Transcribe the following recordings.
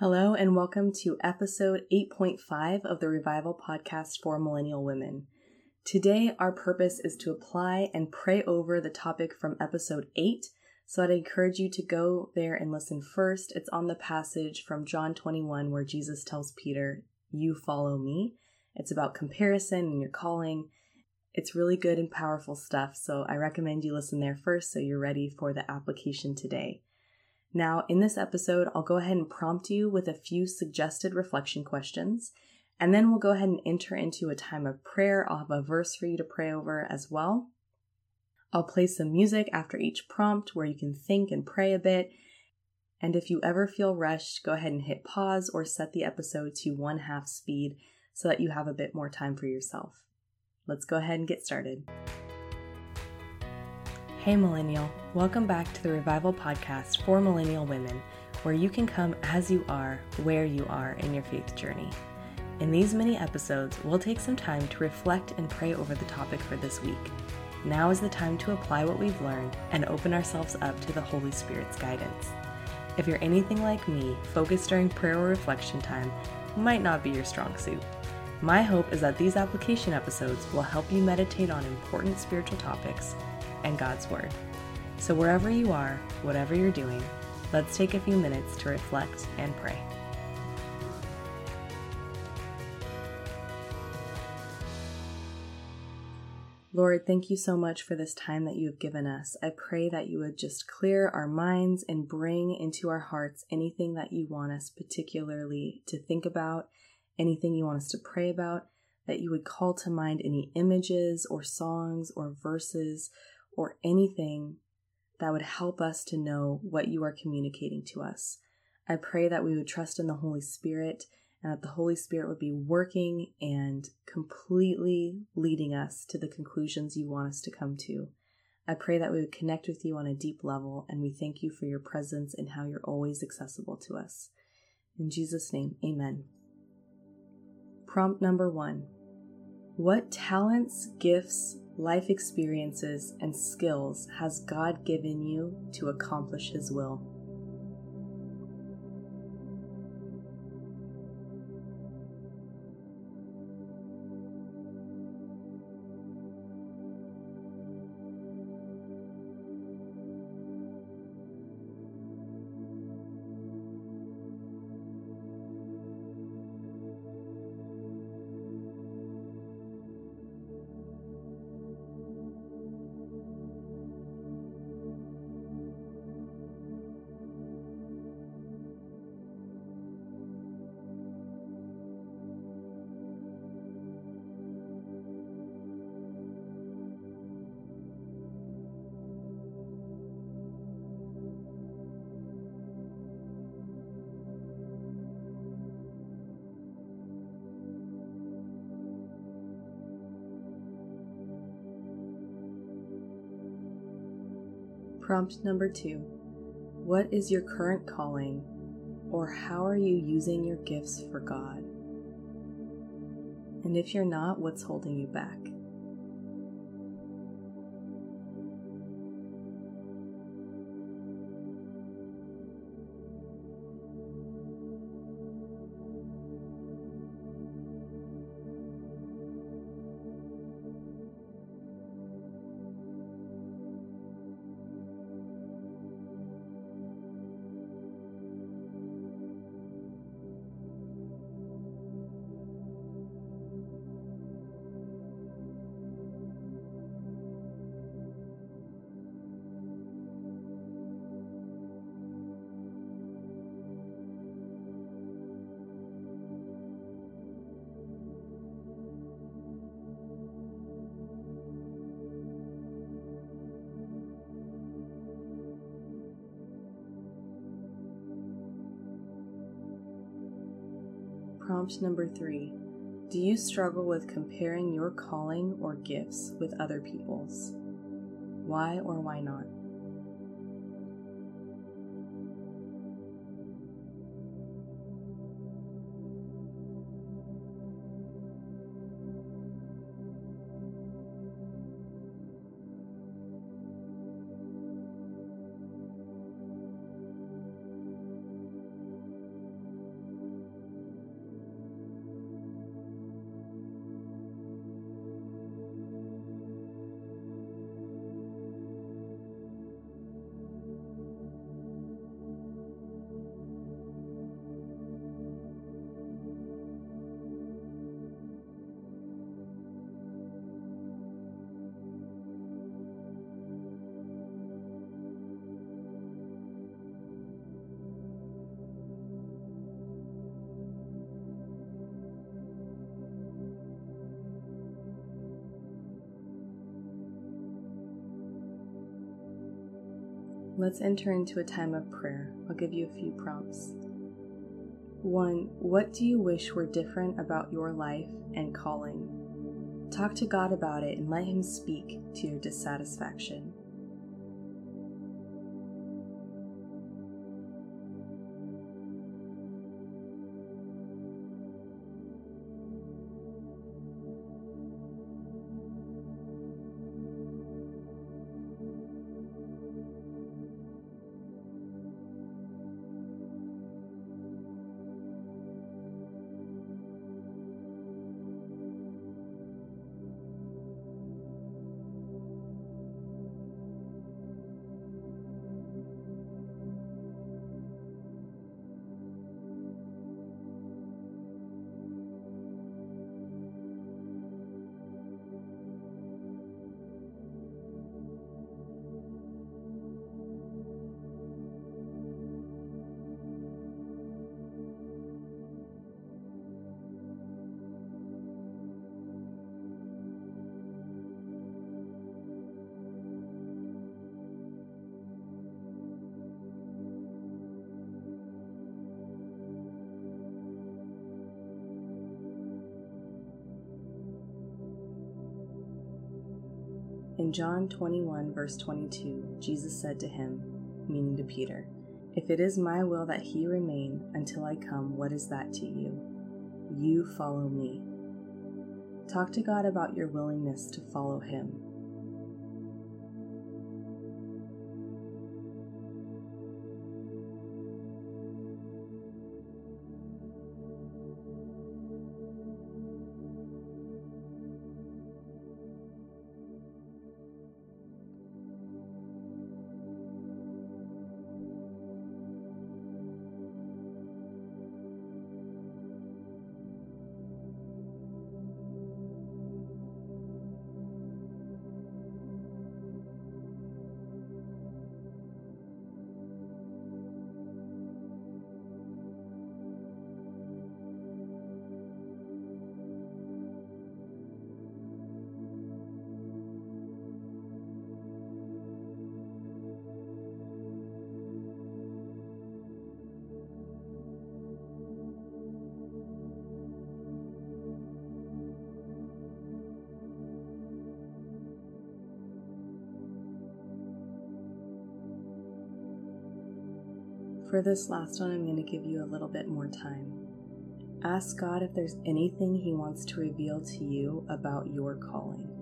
Hello, and welcome to episode 8.5 of the Revival Podcast for Millennial Women. Today, our purpose is to apply and pray over the topic from episode 8. So I'd encourage you to go there and listen first. It's on the passage from John 21 where Jesus tells Peter, You follow me. It's about comparison and your calling. It's really good and powerful stuff, so I recommend you listen there first so you're ready for the application today. Now, in this episode, I'll go ahead and prompt you with a few suggested reflection questions, and then we'll go ahead and enter into a time of prayer. I'll have a verse for you to pray over as well. I'll play some music after each prompt where you can think and pray a bit. And if you ever feel rushed, go ahead and hit pause or set the episode to one half speed so that you have a bit more time for yourself. Let's go ahead and get started. Hey, Millennial. Welcome back to the Revival Podcast for Millennial Women, where you can come as you are, where you are in your faith journey. In these mini episodes, we'll take some time to reflect and pray over the topic for this week. Now is the time to apply what we've learned and open ourselves up to the Holy Spirit's guidance. If you're anything like me, focus during prayer or reflection time might not be your strong suit. My hope is that these application episodes will help you meditate on important spiritual topics and God's Word. So, wherever you are, whatever you're doing, let's take a few minutes to reflect and pray. Lord, thank you so much for this time that you have given us. I pray that you would just clear our minds and bring into our hearts anything that you want us particularly to think about, anything you want us to pray about, that you would call to mind any images or songs or verses or anything that would help us to know what you are communicating to us. I pray that we would trust in the Holy Spirit and that the Holy Spirit would be working and completely leading us to the conclusions you want us to come to. I pray that we would connect with you on a deep level, and we thank you for your presence and how you're always accessible to us. In Jesus' name, amen. Prompt number one What talents, gifts, life experiences, and skills has God given you to accomplish His will? Prompt number two What is your current calling, or how are you using your gifts for God? And if you're not, what's holding you back? Prompt number three Do you struggle with comparing your calling or gifts with other people's? Why or why not? Let's enter into a time of prayer. I'll give you a few prompts. One, what do you wish were different about your life and calling? Talk to God about it and let Him speak to your dissatisfaction. In John 21, verse 22, Jesus said to him, meaning to Peter, If it is my will that he remain until I come, what is that to you? You follow me. Talk to God about your willingness to follow him. For this last one, I'm going to give you a little bit more time. Ask God if there's anything He wants to reveal to you about your calling.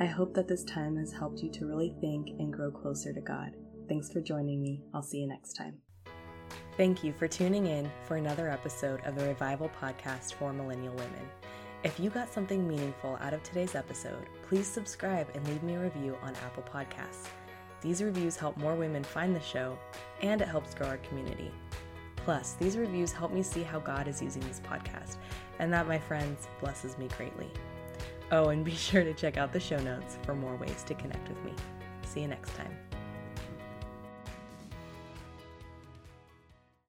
I hope that this time has helped you to really think and grow closer to God. Thanks for joining me. I'll see you next time. Thank you for tuning in for another episode of the Revival Podcast for Millennial Women. If you got something meaningful out of today's episode, please subscribe and leave me a review on Apple Podcasts. These reviews help more women find the show, and it helps grow our community. Plus, these reviews help me see how God is using this podcast, and that, my friends, blesses me greatly. Oh, and be sure to check out the show notes for more ways to connect with me. See you next time.